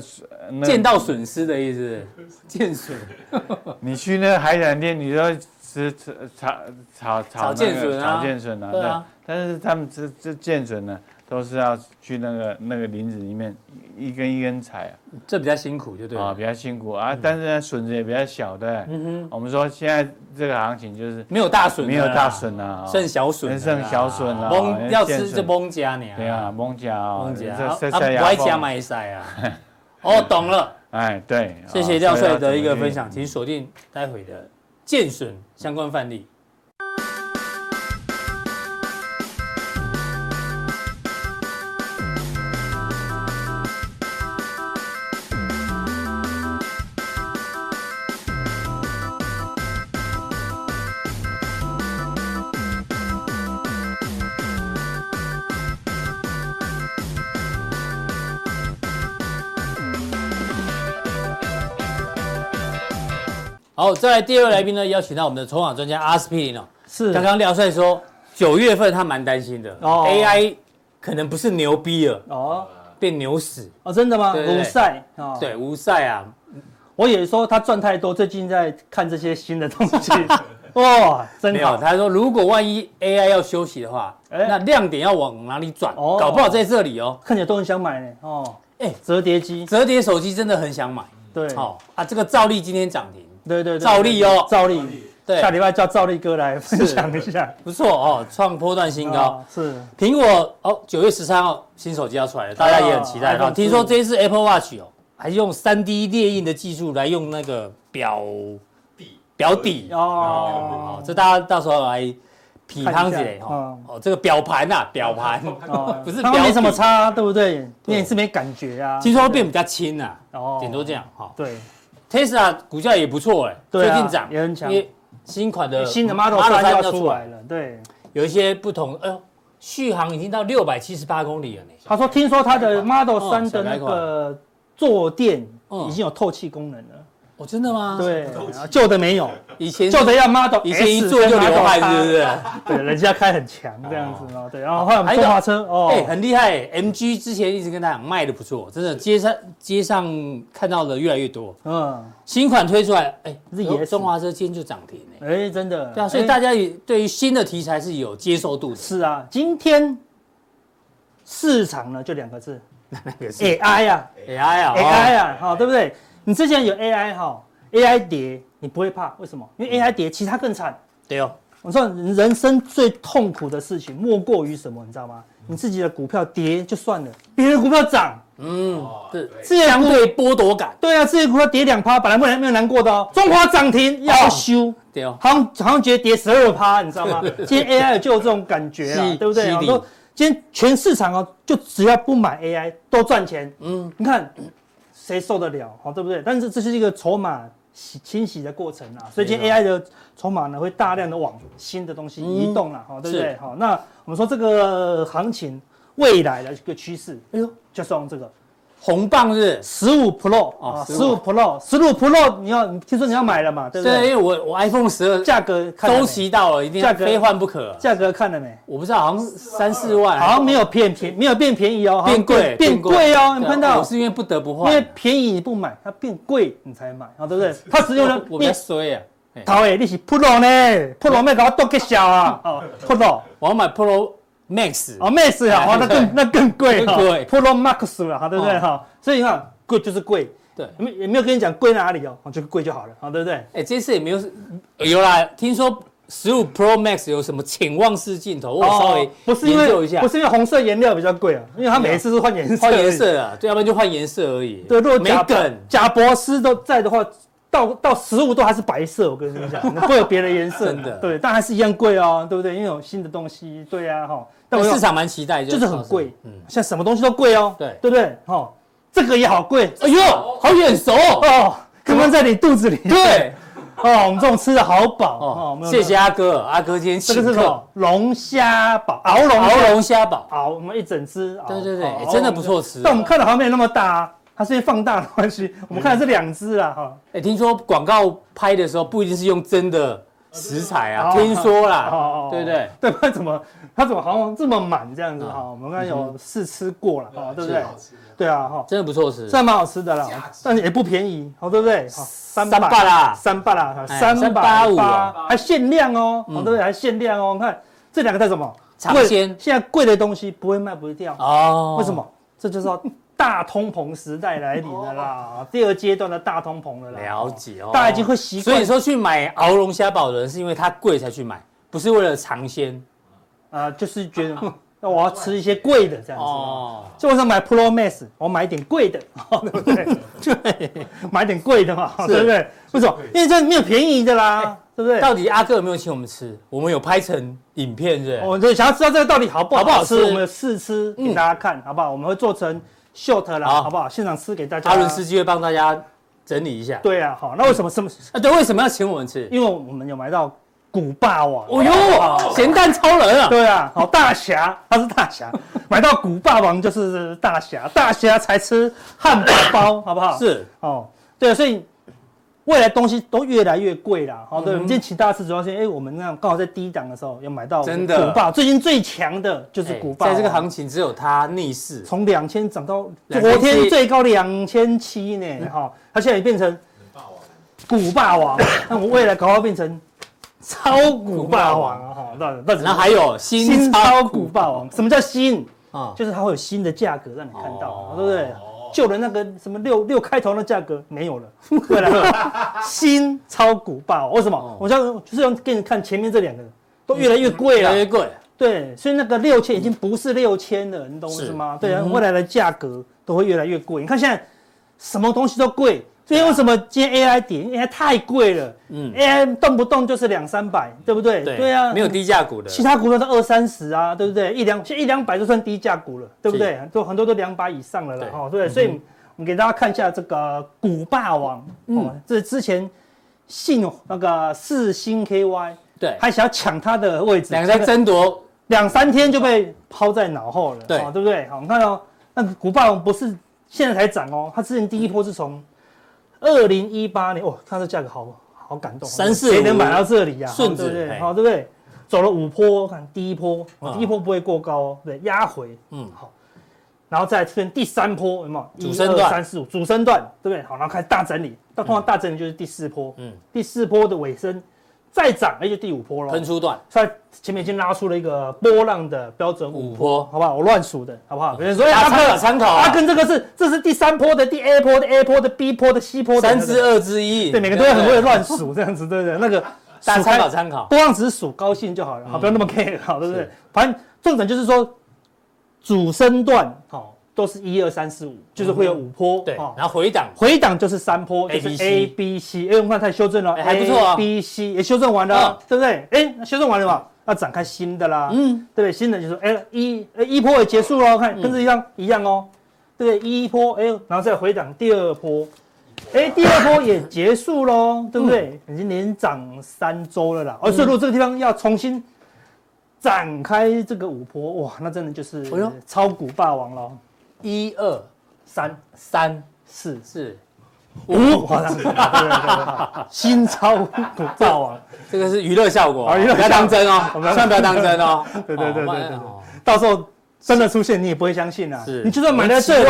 那见到损失的意思，见损。(laughs) 你去那个海产店，你要吃吃炒炒炒见笋啊，炒见损啊，对啊。但是他们这这见损呢，都是要去那个那个林子里面一根一根采啊，这比较辛苦，就对啊，比较辛苦啊。但是呢，笋子也比较小，对。嗯哼。我们说现在这个行情就是没有大笋，没有大笋啊，剩小笋，剩小笋啊。蒙要吃就蒙加呢。对啊，蒙家啊，蒙加。啊，不爱加买塞啊。(laughs) 哦，懂了。哎，对。谢谢廖帅的一个分享，请锁定待会的剑笋相关范例。好，再来第二位来宾呢，邀请到我们的筹码专家阿司匹林哦。是，刚刚廖帅说九月份他蛮担心的哦，AI 可能不是牛逼了哦，变牛屎哦，真的吗？无赛啊，对，无赛啊。我也说他赚太多，最近在看这些新的东西。(laughs) 哇，真好。他说如果万一 AI 要休息的话，那亮点要往哪里转？哦，搞不好在这里哦。看起来都很想买呢。哦，哎，折叠机，折叠手机真的很想买。对，好啊，这个兆利今天涨停。对对对，兆利哦，兆利。对，下礼拜叫赵力哥来分享一下。不错哦，创波段新高。是。苹果哦，九月十三号新手机要出来了，大家也很期待啊。听说这一次 Apple Watch 哦。还是用三 D 列印的技术来用那个表底表底哦，这大家到时候来品汤子嘞哦哦，这个表盘呐，表盘 (laughs) 不是表没什么差，对不对？你也是没感觉啊。听说会变比较轻呐，哦，顶多这样哈。对，Tesla 股价也不错哎，最近涨也很强，因为新款的新的 Model 3要出来。了，对，有一些不同，哎呦，续航已经到六百七十八公里了呢。他说，听说他的 Model 3的那个。坐垫已经有透气功能了，哦，真的吗？对，旧的没有，以前旧的要 Model，以前一做就流汗，是不是？(laughs) 对，人家开很强这样子嘛，对，然后后来我们中华车哦，哎，很厉害，MG 之前一直跟他讲卖的不错，真的街上街上看到的越来越多，嗯，新款推出来，哎，这也中华车今天就涨停哎，真的，对啊，所以大家也对于新的题材是有接受度的，是啊，今天市场呢就两个字。AI 啊，AI 啊，AI 啊，好，对不对？你之前有 AI 哈，AI 跌你不会怕，为什么？因为 AI 跌，其他更惨。对哦，我说人生最痛苦的事情莫过于什么？你知道吗？你自己的股票跌就算了，别人股票涨，嗯，是相对剥夺感。对啊，自己股票跌两趴，本来没有没有难过的哦。中华涨停要修，对哦，好像好像觉得跌十二趴，你知道吗？(laughs) 今天 AI 就有这种感觉了，对不对？今天全市场哦，就只要不买 AI 都赚钱。嗯，你看谁受得了？好，对不对？但是这是一个筹码洗清洗的过程啊，所以今天 AI 的筹码呢会大量的往新的东西移动了，好，对不对？好，那我们说这个行情未来的一个趋势，哎呦，就是用这个。红棒日十五 Pro 啊，十五 Pro，十五 Pro，你要听说你要买了嘛？对不对？对，因为我我 iPhone 十二价格周期到了，一定要非换不可。价格看了没？我不知道，好像三四万，好像没有变便，没有变便宜哦，变贵，变贵哦。你看到？我是因为不得不换，因为便宜你不买，它变贵你才买，啊，对不对？它只有呢，我比较衰啊。陶伟，你是 Pro 呢？Pro 没搞多个小啊？哦，Pro，我要买 Pro Max，哦，Max 啊，那更那更贵哈，Pro Max 了，好，对不对？哈？所以你看。贵就是贵，对，没也没有跟你讲贵哪里哦，就贵就好了，好，对不对？哎，这次也没有，有啦，听说十五 Pro Max 有什么潜望式镜头，我稍微不是因为不是因为红色颜料比较贵啊，因为它每一次是换颜色，换颜色啊，对，要不然就换颜色而已。对，如果贾贾博斯都在的话，到到十五都还是白色，我跟你讲，不会有别的颜色，(laughs) 真的，对，但还是一样贵哦，对不对？因为有新的东西，对呀，哈，但市场蛮期待，就是很贵，嗯，现在什么东西都贵哦，对，对不对？哈。这个也好贵，哎呦，好眼熟哦，刚刚在你肚子里。对，(laughs) 哦，我们这种吃的好饱哦。谢谢阿哥，阿哥今天请客。这个是什么？龙虾堡，熬龙熬龙虾堡，熬我们一整只。对对对，真的不错吃。但我们看的好像没有那么大，它是因为放大的关系。我们看的是两只啊，哈。哎，听说广告拍的时候不一定是用真的食材啊，听说啦，对不对？对，不然怎么他怎么好像这么满这样子哈？我们刚才有试吃过了，哈，对不对？对啊，哈，真的不错吃，真的蛮好吃的啦，但也不便宜，好对不对？三八啦，三八啦，三八五，还限量哦，好对不对？还限量哦，看这两个在什么？尝鲜。现在贵的东西不会卖不会掉哦，为什么？这就是说大通膨时代来临了啦，第二阶段的大通膨了啦。了解哦，大家已经会习惯。所以说去买熬龙虾堡的人是因为它贵才去买，不是为了尝鲜，啊，就是觉得。(laughs) 那我要吃一些贵的这样子哦，就我想买 Pro Max，我买一点贵的，(laughs) 对不对？(laughs) 对，买点贵的嘛，对不对？为什么？因为这没有便宜的啦，对不对？到底阿哥有没有请我们吃？我们有拍成影片，是不是？我就想要知道这个到底好不好吃，我们有试吃给大家看，好不好？我们会做成 short 啦，好不好？现场吃给大家。阿伦斯基会帮大家整理一下。对啊，好，那为什么这么？啊，对，为什么要请我们吃？因为我们有买到。古霸王，哦呦，咸蛋超人啊！对啊，好大侠，他是大侠，(laughs) 买到古霸王就是大侠，大侠才吃汉堡包，好不好？是哦，对啊，所以未来东西都越来越贵啦，好，对。我们今天请大家吃，主要是哎，我们那样刚好在低档的时候要买到真的。股霸，最近最强的就是股霸，在这个行情只有它逆势，从两千涨到昨天最高两千七呢，哈，它现在也变成股霸王，(laughs) 那我未来搞好变成超股霸王，哈，那那然后还有新超股。霸王，什么叫新？啊？就是它会有新的价格让你看到，对不对？旧的那个什么六六开头的价格没有了，(laughs) 新超股霸，为什么？我想就是要给你看前面这两个都越来越贵了，越来越贵。对，所以那个六千已经不是六千了，你懂我意思吗？对啊，未来的价格都会越来越贵。你看现在什么东西都贵，所以为什么今天 AI 跌？因为太贵了。嗯，AI 动不动就是两三百，对不对？对啊，没有低价股的，其他股都是二三十啊，对不对？一两一两百就算低价股了，对不对？都很多都两百以上了了，哈，对。所以我们给大家看一下这个股霸王，嗯，这之前信那个四星 KY，对，还想要抢它的位置，两个在争夺。两三天就被抛在脑后了，对，对不对？好，你看哦，那个股霸王不是现在才涨哦，它之前第一波是从二零一八年，哇，它的价格好好感动，三四谁能买到这里呀？顺子，对不对？好，对不对？走了五波，看第一波，第一波不会过高哦，对，压回，嗯，好，然后再出现第三波，有没有？主升段三四五，主升段，对不对？好，然后开始大整理，到通常大整理就是第四波，嗯，第四波的尾声。再涨，那就第五波了。喷出段，在前面已经拉出了一个波浪的标准五波，好不好？我乱数的，好不好？比如说，阿哥参考，阿哥这个是，这是第三波的，第 A 波的 A 波的 B 波的 C 波的三之二之一。对，每个都会很会乱数这样子，对不对？那个 (laughs) 大家参考参考，波浪只是数高兴就好了，好，不要那么 care，好，对不对？反正重点就是说主升段，好。都是一二三四五，就是会有五波，对，然后回档，回档就是三波就是 A B C，哎，我们看它修正了，还不错啊。B C 也修正完了，对不对？哎，修正完了嘛，要展开新的啦，嗯，对不对？新的就是哎一一波也结束了，看跟这一样一样哦，对不对？一波哎，然后再回档第二波，哎，第二波也结束喽，对不对？已经连涨三周了啦，而所以如果这个地方要重新展开这个五波，哇，那真的就是超股霸王了。一二三三四四五，新超股霸王，这个是娱乐效果，不要当真哦，千万不要当真哦。对对对对对，到时候真的出现，你也不会相信啊。是，你就算买在这里，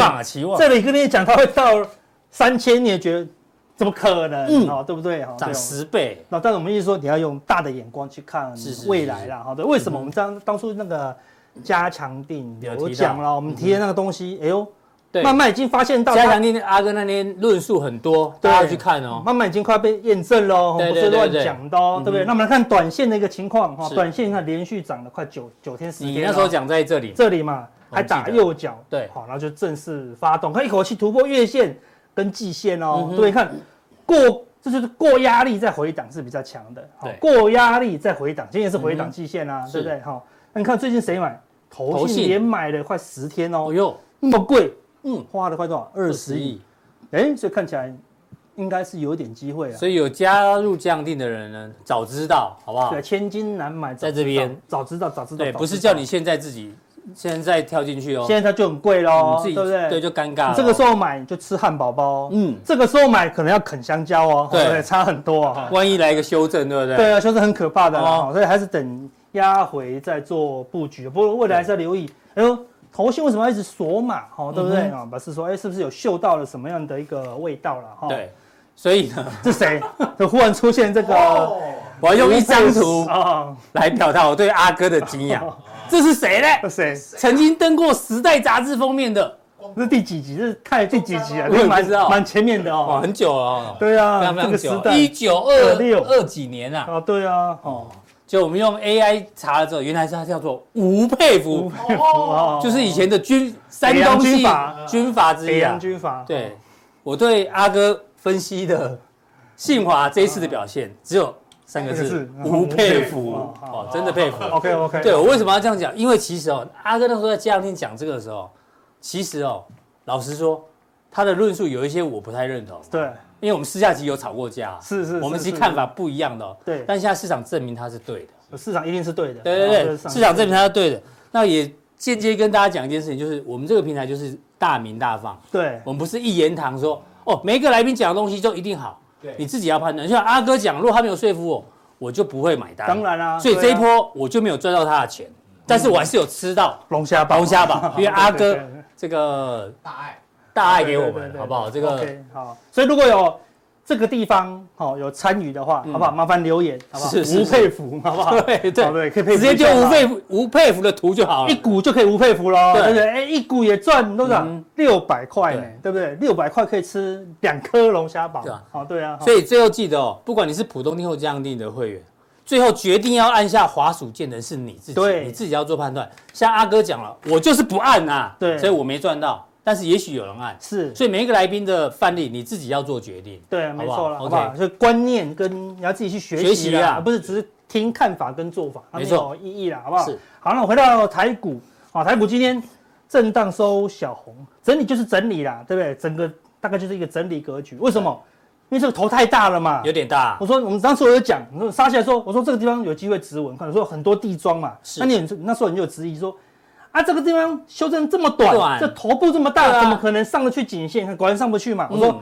这里跟你讲它会到三千，你也觉得怎么可能？嗯，对不对？涨十倍。那但是我们意思说，你要用大的眼光去看未来啦。好的，为什么我们当当初那个？加强定有讲了，我们提的那个东西，哎呦，慢慢已经发现到加强定阿哥那天论述很多，大家去看哦，慢慢已经快被验证了，不是乱讲的哦，对不对？那我们来看短线的一个情况哈，短线看连续涨了快九九天时间，你那时候讲在这里，这里嘛，还打右脚，对，好，然后就正式发动，它一口气突破月线跟季线哦，对，看过，这就是过压力再回档是比较强的，好，过压力再回档，今天是回档季线啊，对不对？好。那你看最近谁买？投信连买了快十天哦。哎呦，那么贵，嗯，花了快多少？二十亿。哎，所以看起来应该是有点机会啊。所以有加入降定的人呢，早知道好不好？对，千金难买，在这边早知道，早知道。对，不是叫你现在自己现在跳进去哦。现在它就很贵喽，对不对？对，就尴尬。这个时候买就吃汉堡包，嗯，这个时候买可能要啃香蕉哦，对，(laughs) 差很多啊。万一来一个修正，对不对？对啊，修正很可怕的，所以还是等。压回再做布局，不过未来还是要留意。哎呦，投信为什么要一直锁码？哈，对不对啊？表示说，哎，是不是有嗅到了什么样的一个味道了？哈，对。所以呢，(laughs) 这谁？就忽然出现这个，我要用一张图啊来表达我对阿哥的敬仰。这是谁呢？谁？曾经登过《时代》杂志封面的，这是第几集？这是看第几集啊？我也不知道，蛮前面的哦，很久了。对啊，这个时代，一九二六二几年啊？啊，对啊，哦。就我们用 AI 查了之后，原来是它叫做吴佩孚，就是以前的军山东系军阀之一啊。军阀。对，我对阿哥分析的信华这一次的表现只有三个字：吴佩孚。哦，真的佩服。OK OK。对，我为什么要这样讲？因为其实哦，阿哥那时候在这两天讲这个的时候，其实哦，老实说，他的论述有一些我不太认同。对。因为我们私下其实有吵过架，是是，我们其实看法不一样的，对。但现在市场证明它是对的，市场一定是对的，对对对，市场证明它是对的。那也间接跟大家讲一件事情，就是我们这个平台就是大名大放，对，我们不是一言堂说哦，每一个来宾讲的东西就一定好，对，你自己要判断。就像阿哥讲，如果他没有说服我，我就不会买单。当然啦，所以这一波我就没有赚到他的钱，但是我还是有吃到龙虾堡，龙虾吧，因为阿 (laughs) 哥这个大爱大爱给我们，好不好？这个好，所以如果有。这个地方好有参与的话，好不好？麻烦留言，好不好？吴佩孚，好不好？对对对，可以直接就吴佩吴佩孚的图就好了，一股就可以吴佩孚喽，对不对？哎，一股也赚多少？六百块呢，对不对？六百块可以吃两颗龙虾堡，好，对啊。所以最后记得哦，不管你是普通定或加强定的会员，最后决定要按下滑鼠键的是你自己，你自己要做判断。像阿哥讲了，我就是不按呐，对，所以我没赚到。但是也许有人按，是，所以每一个来宾的范例你自己要做决定，对，没错了，好不好？所以观念跟你要自己去学习啊，而不是只是听看法跟做法，没错，意义啦，好不好？是。好，那我回到台股，啊，台股今天震荡收小红，整理就是整理啦，对不对？整个大概就是一个整理格局。为什么？因为这个头太大了嘛，有点大。我说我们当时我有讲，你说杀下来说，我说这个地方有机会止稳，可能说很多地庄嘛，那你那时候你就有质疑说。啊，这个地方修正这么短，短这头部这么大，啊、怎么可能上得去颈线？果然上不去嘛。嗯、我说，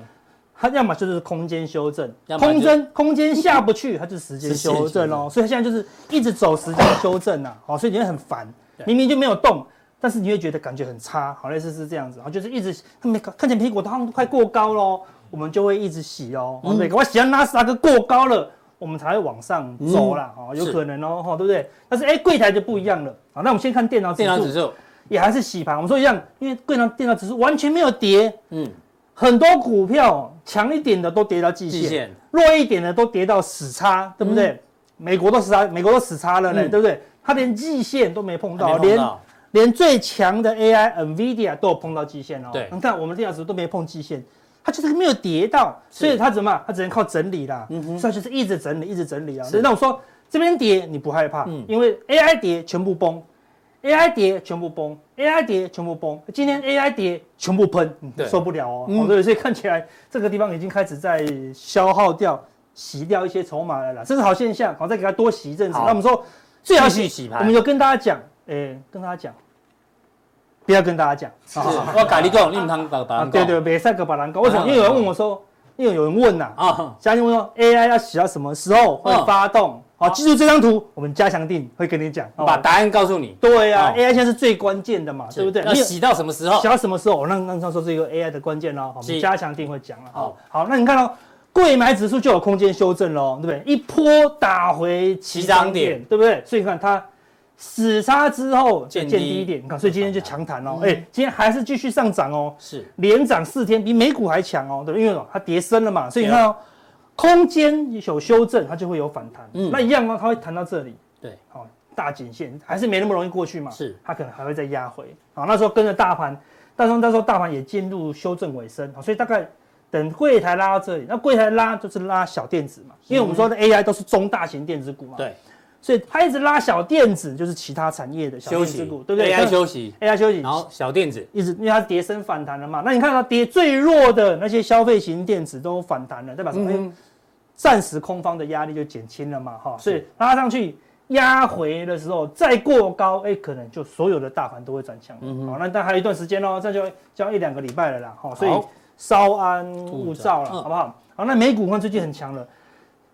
它要么就是空间修正，空间空间下不去，它就是时间修正哦。所以它现在就是一直走时间修正呐、啊，好，所以你会很烦，明明就没有动，但是你会觉得感觉很差，好类似是这样子，然后就是一直他们看见苹果它快过高喽，我们就会一直洗哦。嗯，我洗到纳斯达克过高了。我们才会往上走啦，哦，有可能哦，哈，对不对？但是哎，柜台就不一样了啊。那我们先看电脑指数，电脑指数也还是洗盘。我们说一样，因为柜台电脑指数完全没有跌，嗯，很多股票强一点的都跌到季线，弱一点的都跌到死叉，对不对？美国都死叉，美国都死叉了呢，对不对？它连季线都没碰到，连连最强的 AI NVIDIA 都有碰到季线哦。对，你看我们电脑指数都没碰季线。它就是没有跌到，所以它怎么？它只能靠整理啦。嗯哼，所以就是一直整理，一直整理啊。那我说这边跌你不害怕，嗯因为 AI 跌全部崩，AI 跌全部崩，AI 跌全部崩。今天 AI 跌全部喷，受不了哦。所以看起来这个地方已经开始在消耗掉、洗掉一些筹码了啦，这是好现象。好，再给它多洗一阵子。那我们说最好洗洗盘，我们就跟大家讲，哎，跟大家讲。不要跟大家讲，我改你讲，你唔通把把人讲。对对，别三个把人讲。为什么？因为有人问我说，因为有人问呐，啊，嘉欣问说，AI 要洗到什么时候会发动？好，记住这张图，我们加强定会跟你讲，把答案告诉你。对呀，AI 现在是最关键的嘛，对不对？要洗到什么时候？洗到什么时候？我让让他说这个 AI 的关键喽，我们加强定会讲了。好，好，那你看到柜买指数就有空间修正喽，对不对？一波打回起涨点，对不对？所以你看它。死叉之后见低。一点，你看，所以今天就强弹哦，哎，今天还是继续上涨哦，是。连涨四天，比美股还强哦，对，因为它跌深了嘛，所以你看哦，空间有修正，它就会有反弹，嗯，那一样哦，它会弹到这里，对，好，大颈线还是没那么容易过去嘛，是，它可能还会再压回，好，那时候跟着大盘，到时候到时候大盘也进入修正尾声，好，所以大概等柜台拉到这里，那柜台拉就是拉小电子嘛，因为我们说的 AI 都是中大型电子股嘛，对。所以它一直拉小电子，就是其他产业的小电子股，对不对？AI 休息，AI 休息，然后小电子一直，因为它跌升反弹了嘛。那你看它跌最弱的那些消费型电子都反弹了，代表什么，暂时空方的压力就减轻了嘛，哈。所以拉上去压回的时候再过高，哎，可能就所有的大盘都会转强。嗯，好，那但还有一段时间哦，这就就要一两个礼拜了啦，哈。所以稍安勿躁了，好不好？好，那美股呢最近很强了，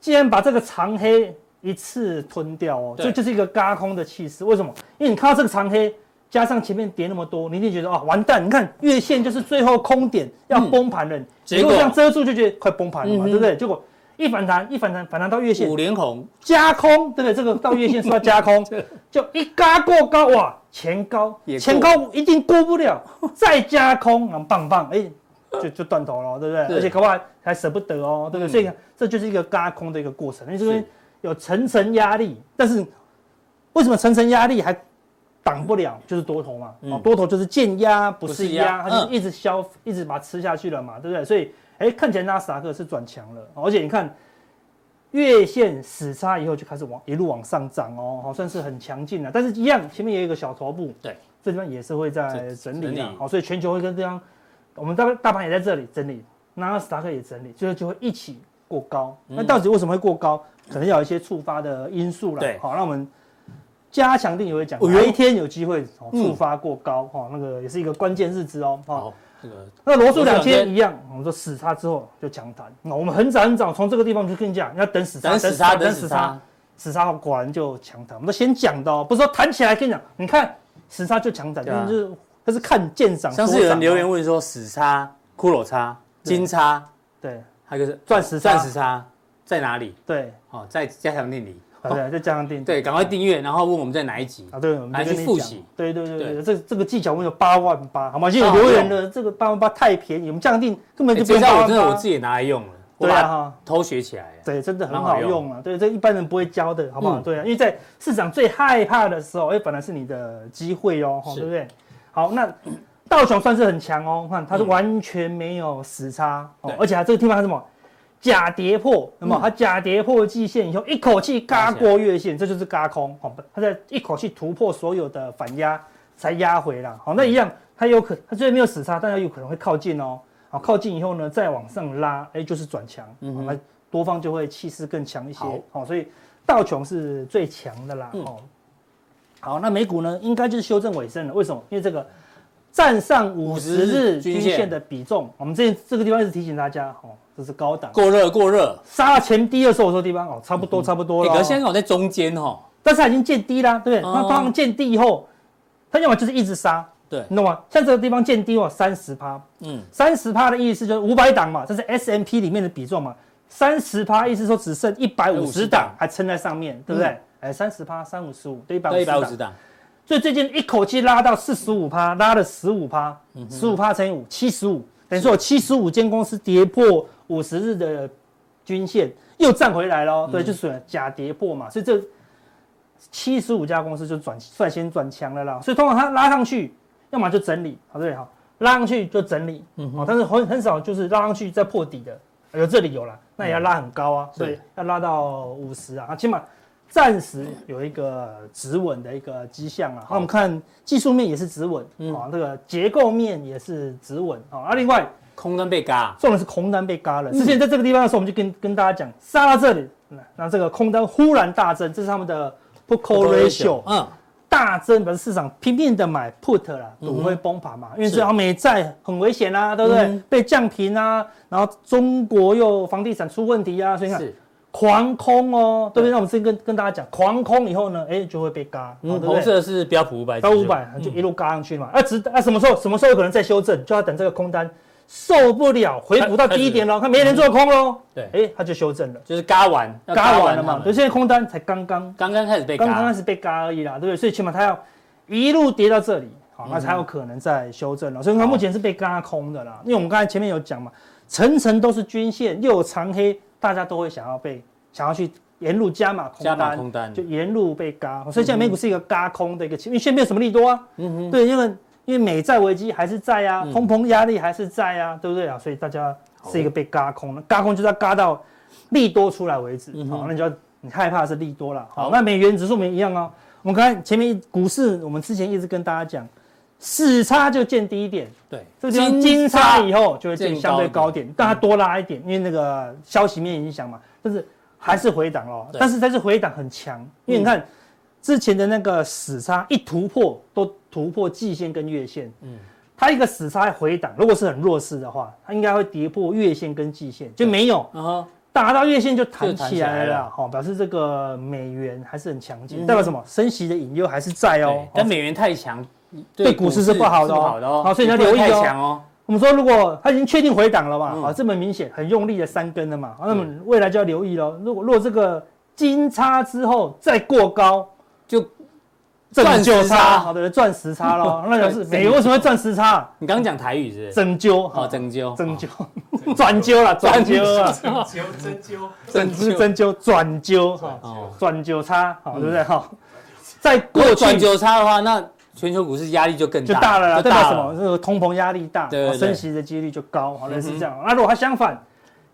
既然把这个长黑。一次吞掉哦，这就是一个嘎空的气势。为什么？因为你看到这个长黑，加上前面跌那么多，你一定觉得啊，完蛋！你看月线就是最后空点要崩盘了，结果这样遮住就觉得快崩盘了嘛，对不对？结果一反弹，一反弹，反弹到月线五连红加空，对不对？这个到月线是要加空，(laughs) 就一嘎过高哇，前高前高一定过不了，(laughs) 再加空，然后棒棒，哎，就就断头了，对不对？而且恐怕还舍不得哦，对不对？所以这就是一个嘎空的一个过程，因为这边。有层层压力，但是为什么层层压力还挡不了？就是多头嘛，嗯、多头就是见压不是压，它就一直消，嗯、一直把它吃下去了嘛，对不对？所以，哎，看起来纳斯达克是转强了，而且你看月线死叉以后就开始往一路往上涨哦，好，算是很强劲了。但是，一样前面也有一个小头部，对，这地方也是会在整理的，好，所以全球会跟这样，我们大大盘也在这里整理，纳斯达克也整理，最后就会一起过高。那到底为什么会过高？可能要有一些触发的因素了。对，好，那我们加强定也会讲，有一天有机会触发过高哈，那个也是一个关键日子哦。好，这个那罗素两千一样，我们说死叉之后就强弹。那我们很早很早从这个地方就跟你讲，要等死叉，等死叉，等死叉，死叉果然就强弹。我们都先讲的，不是说弹起来跟你讲，你看死叉就强弹，就是它是看见涨。像是有人留言问说死叉、骷髅叉、金叉，对，还有个是钻石钻石叉在哪里？对，哦，在加强定里。对，再加强定。对，赶快订阅，然后问我们在哪一集啊？对，我们来去复习。对对对对，这这个技巧我们有八万八，好吗？就有留言的这个八万八太便宜，我们加强錠根本就不用八万八。真的我自己也拿来用了，对啊，偷学起来。对，真的很好用啊。对，这一般人不会教的，好不好？对啊，因为在市场最害怕的时候，哎，本来是你的机会哦，对不对？好，那道琼算是很强哦，看它是完全没有死叉哦，而且它这个地方是什么？假跌破，那么它假跌破季线以后，一口气嘎过月线，这就是嘎空，好，它在一口气突破所有的反压才压回来，好，那一样，它有可它虽然没有死叉，但它有可能会靠近哦，好，靠近以后呢，再往上拉，哎，就是转强，嗯，那多方就会气势更强一些，好，所以道琼是最强的啦，哦，好，那美股呢，应该就是修正尾声了，为什么？因为这个。站上五十日均线的比重，我们这这个地方一直提醒大家哦，这是高档，过热过热，杀了前低的时候的地方哦，差不多差不多了。可是现在我在中间哈，但是它已经见低啦，对不对？那当见低以后，它要么就是一直杀，对，你懂吗？像这个地方见低哦，三十趴，嗯，三十趴的意思就是五百档嘛，这是 S M P 里面的比重嘛，三十趴意思说只剩一百五十档还撑在上面，对不对？哎，三十趴，三五十五，对，一百五十档。所以最近一口气拉到四十五趴，拉了十五趴，十五趴乘以五，七十五，等于说有七十五间公司跌破五十日的均线，又站回来了。对，就是假跌破嘛。所以这七十五家公司就转率先转强了啦。所以通常它拉上去，要么就整理，好对好，拉上去就整理，嗯，好但是很很少就是拉上去再破底的，有这里有了，那也要拉很高啊，所以要拉到五十啊，起码。暂时有一个止稳的一个迹象啊，那我们看技术面也是止稳，啊，这个结构面也是止稳啊啊。另外空单被嘎，重点是空单被嘎了。之前在这个地方的时候，我们就跟跟大家讲，杀到这里，那这个空单忽然大增，这是他们的 put call ratio，嗯，大增，表示市场拼命的买 put 啦，赌会崩盘嘛，因为这样美债很危险啦，对不对？被降平啊，然后中国又房地产出问题啊，所以你看。狂空哦，对不对？那我们先跟跟大家讲，狂空以后呢，哎，就会被嘎。嗯，红色是标普五百，标五百就一路嘎上去嘛。啊，直啊，什么时候什么时候有可能再修正？就要等这个空单受不了，回补到低点了，看没人做空喽。对，哎，它就修正了，就是嘎完，嘎完了嘛。所以现在空单才刚刚刚刚开始被，刚刚开始被嘎而已啦，对不对？所以起码它要一路跌到这里，好，那才有可能再修正了。所以它目前是被嘎空的啦，因为我们刚才前面有讲嘛，层层都是均线，又有长黑，大家都会想要被。想要去沿路加码空单，加码空单就沿路被嘎，所以现在美股是一个嘎空的一个情况，因为现在没有什么利多啊。嗯哼，对，因为因为美债危机还是在啊，通膨压力还是在啊，对不对啊？所以大家是一个被嘎空的，嘎空就是要嘎到利多出来为止。好，那你就要你害怕是利多了。好，那美元指数没一样哦。我们看前面股市，我们之前一直跟大家讲，死差就见低点，对，这个地方金差以后就会见相对高点，但它多拉一点，因为那个消息面影响嘛，但是。还是回档哦，但是它是回档很强，因为你看之前的那个死叉一突破都突破季线跟月线，嗯，它一个死叉回档，如果是很弱势的话，它应该会跌破月线跟季线，就没有，打到月线就弹起来了，好，表示这个美元还是很强劲，代表什么？升息的引诱还是在哦，但美元太强对股市是不好的哦，好，所以你要留意哦。我们说，如果它已经确定回档了嘛，啊，这么明显，很用力的三根了嘛，那么未来就要留意喽。如果如果这个金叉之后再过高，就钻石叉，好的，钻石叉喽。(laughs) 那就是美国为什么会钻石叉？你刚刚讲台语是？针灸，好，针灸，针灸，(laughs) 转灸了，转灸啊，针灸，针灸，针灸，(laughs) 针灸，转灸，哈，转灸差，好，对不对？哈，再过转灸差的话，那。全球股市压力就更大，就大了啦，代表什么？这个通膨压力大，升息的几率就高，好，类似这样。那如果它相反，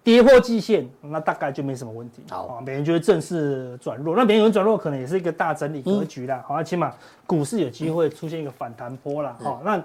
跌破季线，那大概就没什么问题。好，美元就会正式转弱。那美元转弱可能也是一个大整理格局啦。好，起码股市有机会出现一个反弹波啦。好，那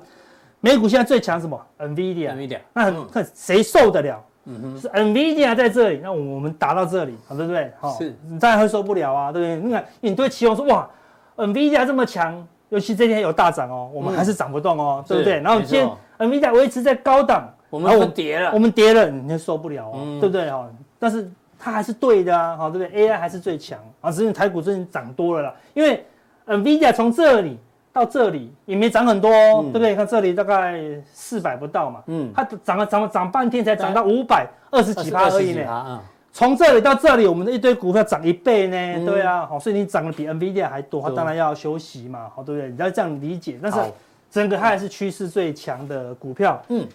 美股现在最强什么？NVIDIA，NVIDIA，那看谁受得了？嗯哼，是 NVIDIA 在这里，那我们打到这里，好，对不对？好，是，你当然会受不了啊，对不对？你看，你对期望说哇。NVIDIA 这么强，尤其这天有大涨哦，我们还是涨不动哦，对不对？然后今天 NVIDIA 维持在高档，我们跌了，我们跌了，你就受不了哦，对不对哦？但是它还是对的啊，好，对不对？AI 还是最强啊，只是台股最近涨多了啦，因为 NVIDIA 从这里。到这里也没涨很多，哦，对不对？看这里大概四百不到嘛，嗯，它涨了涨了涨半天才涨到五百二十几趴而已呢。从这里到这里，我们的一堆股票涨一倍呢，对啊，好，所以你涨的比 NVIDIA 还多，它当然要休息嘛，好，对不对？你要这样理解，但是整个它还是趋势最强的股票，嗯。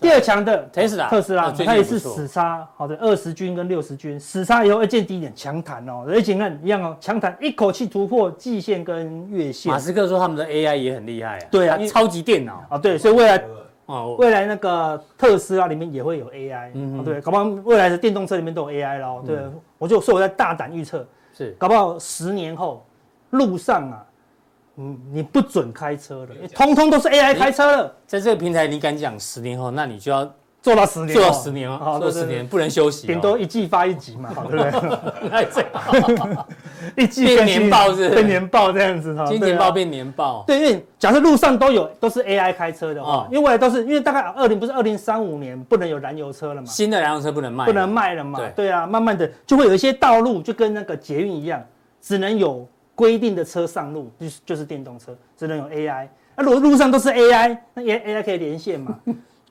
第二强的特斯拉，特斯拉它也是死叉，好的，二十均跟六十均死叉以后，要见低点强弹哦，而且你看一样哦，强弹一口气突破季线跟月线。马斯克说他们的 AI 也很厉害啊，对啊，超级电脑啊，对，所以未来哦，未来那个特斯拉里面也会有 AI，嗯，对，搞不好未来的电动车里面都有 AI 咯，对，我就说我在大胆预测，是，搞不好十年后路上啊。嗯，你不准开车了，通通都是 AI 开车了。在这个平台，你敢讲十年后，那你就要做到十年，做到十年啊，做十年不能休息，顶多一季发一集嘛，(laughs) 对不对？太这样，一季变年报是变年报这样子哈，今年报变年报。对，因为假设路上都有都是 AI 开车的话，因为都是因为大概二零不是二零三五年不能有燃油车了嘛，新的燃油车不能卖，不能卖了嘛。对啊，慢慢的就会有一些道路就跟那个捷运一样，只能有。规定的车上路就是就是电动车，只能有 AI。那如果路上都是 AI，那 AI 可以连线嘛，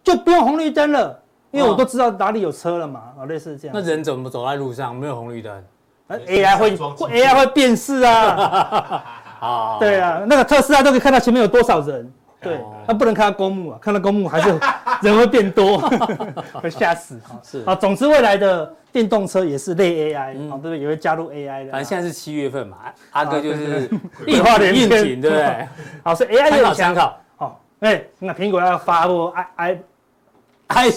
就不用红绿灯了，因为我都知道哪里有车了嘛，啊，类似这样。那人怎么走在路上没有红绿灯？AI 会 AI 会辨识啊。(laughs) 啊，对啊，那个特斯拉都可以看到前面有多少人。对，他不能看到公墓啊，看到公墓还是 (laughs) 人会变多，(laughs) 会吓死。是啊，总之未来的电动车也是类 AI，对不对？也会加入 AI 的。反正现在是七月份嘛，(laughs) 阿哥就是变化连天，对不对？好，所以 AI 有参考。好，哎，那苹果要发布 i i i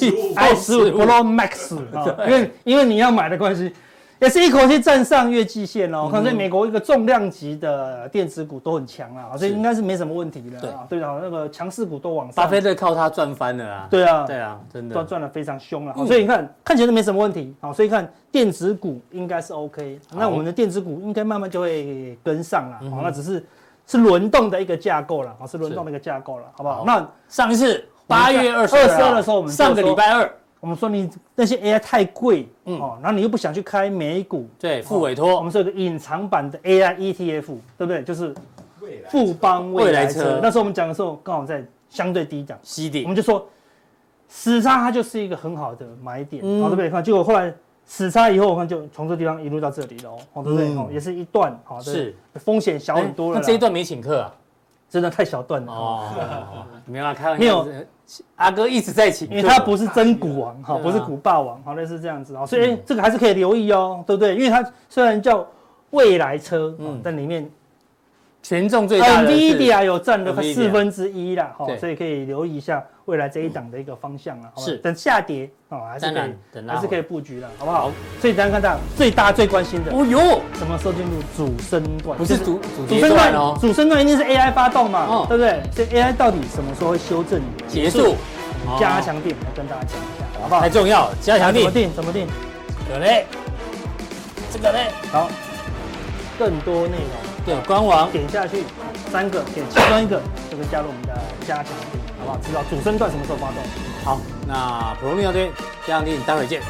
十五 Pro Max 啊，因为因为你要买的关系。也是一口气站上月季线哦，看在美国一个重量级的电子股都很强啊，所以应该是没什么问题的啊。对啊，那个强势股都往上。巴菲特靠它赚翻了啊。对啊，对啊，真的赚赚的非常凶了。所以你看，看起来都没什么问题啊。所以看电子股应该是 OK，那我们的电子股应该慢慢就会跟上了。好，那只是是轮动的一个架构了，啊，是轮动的一个架构了，好不好？那上一次八月二十二的时候，我们上个礼拜二。我们说你那些 AI 太贵，嗯，哦，然后你又不想去开美股，对，付委托，我们说有个隐藏版的 AI ETF，对不对？就是富邦未来车。那时候我们讲的时候，刚好在相对低档，低点，我们就说死叉它就是一个很好的买点，好，对不对？看，结果后来死叉以后，我看就从这地方一路到这里了，哦，对不对？哦，也是一段，好，是。风险小很多了。那这一段没请客啊？真的太小段了。哦，(laughs) 没有开玩笑，没有，阿哥一直在请，因为他不是真股王哈，不是股霸王，哈类似这样子啊，所以这个还是可以留意哦，对不对？因为它虽然叫未来车，嗯，但里面。权重最大的 NVIDIA 有占了四分之一啦，哈，所以可以留意一下未来这一档的一个方向啊。是，等下跌哦，还是可以，还是可以布局的，好不好？所以大家看到最大最关心的，哦哟，什么时候进入主升段？不是主主升段哦，主升段一定是 AI 发动嘛，对不对？所以 AI 到底什么时候会修正结束？加强錠来跟大家讲一下，好不好？太重要，加强錠怎么定？怎么定？这个嘞，这个嘞，好，更多内容。对，官网点下去，三个点其中一个，就可以加入我们的加强定，好不好？知道主升段什么时候发动？好，那普通錠要对加强定，待会见。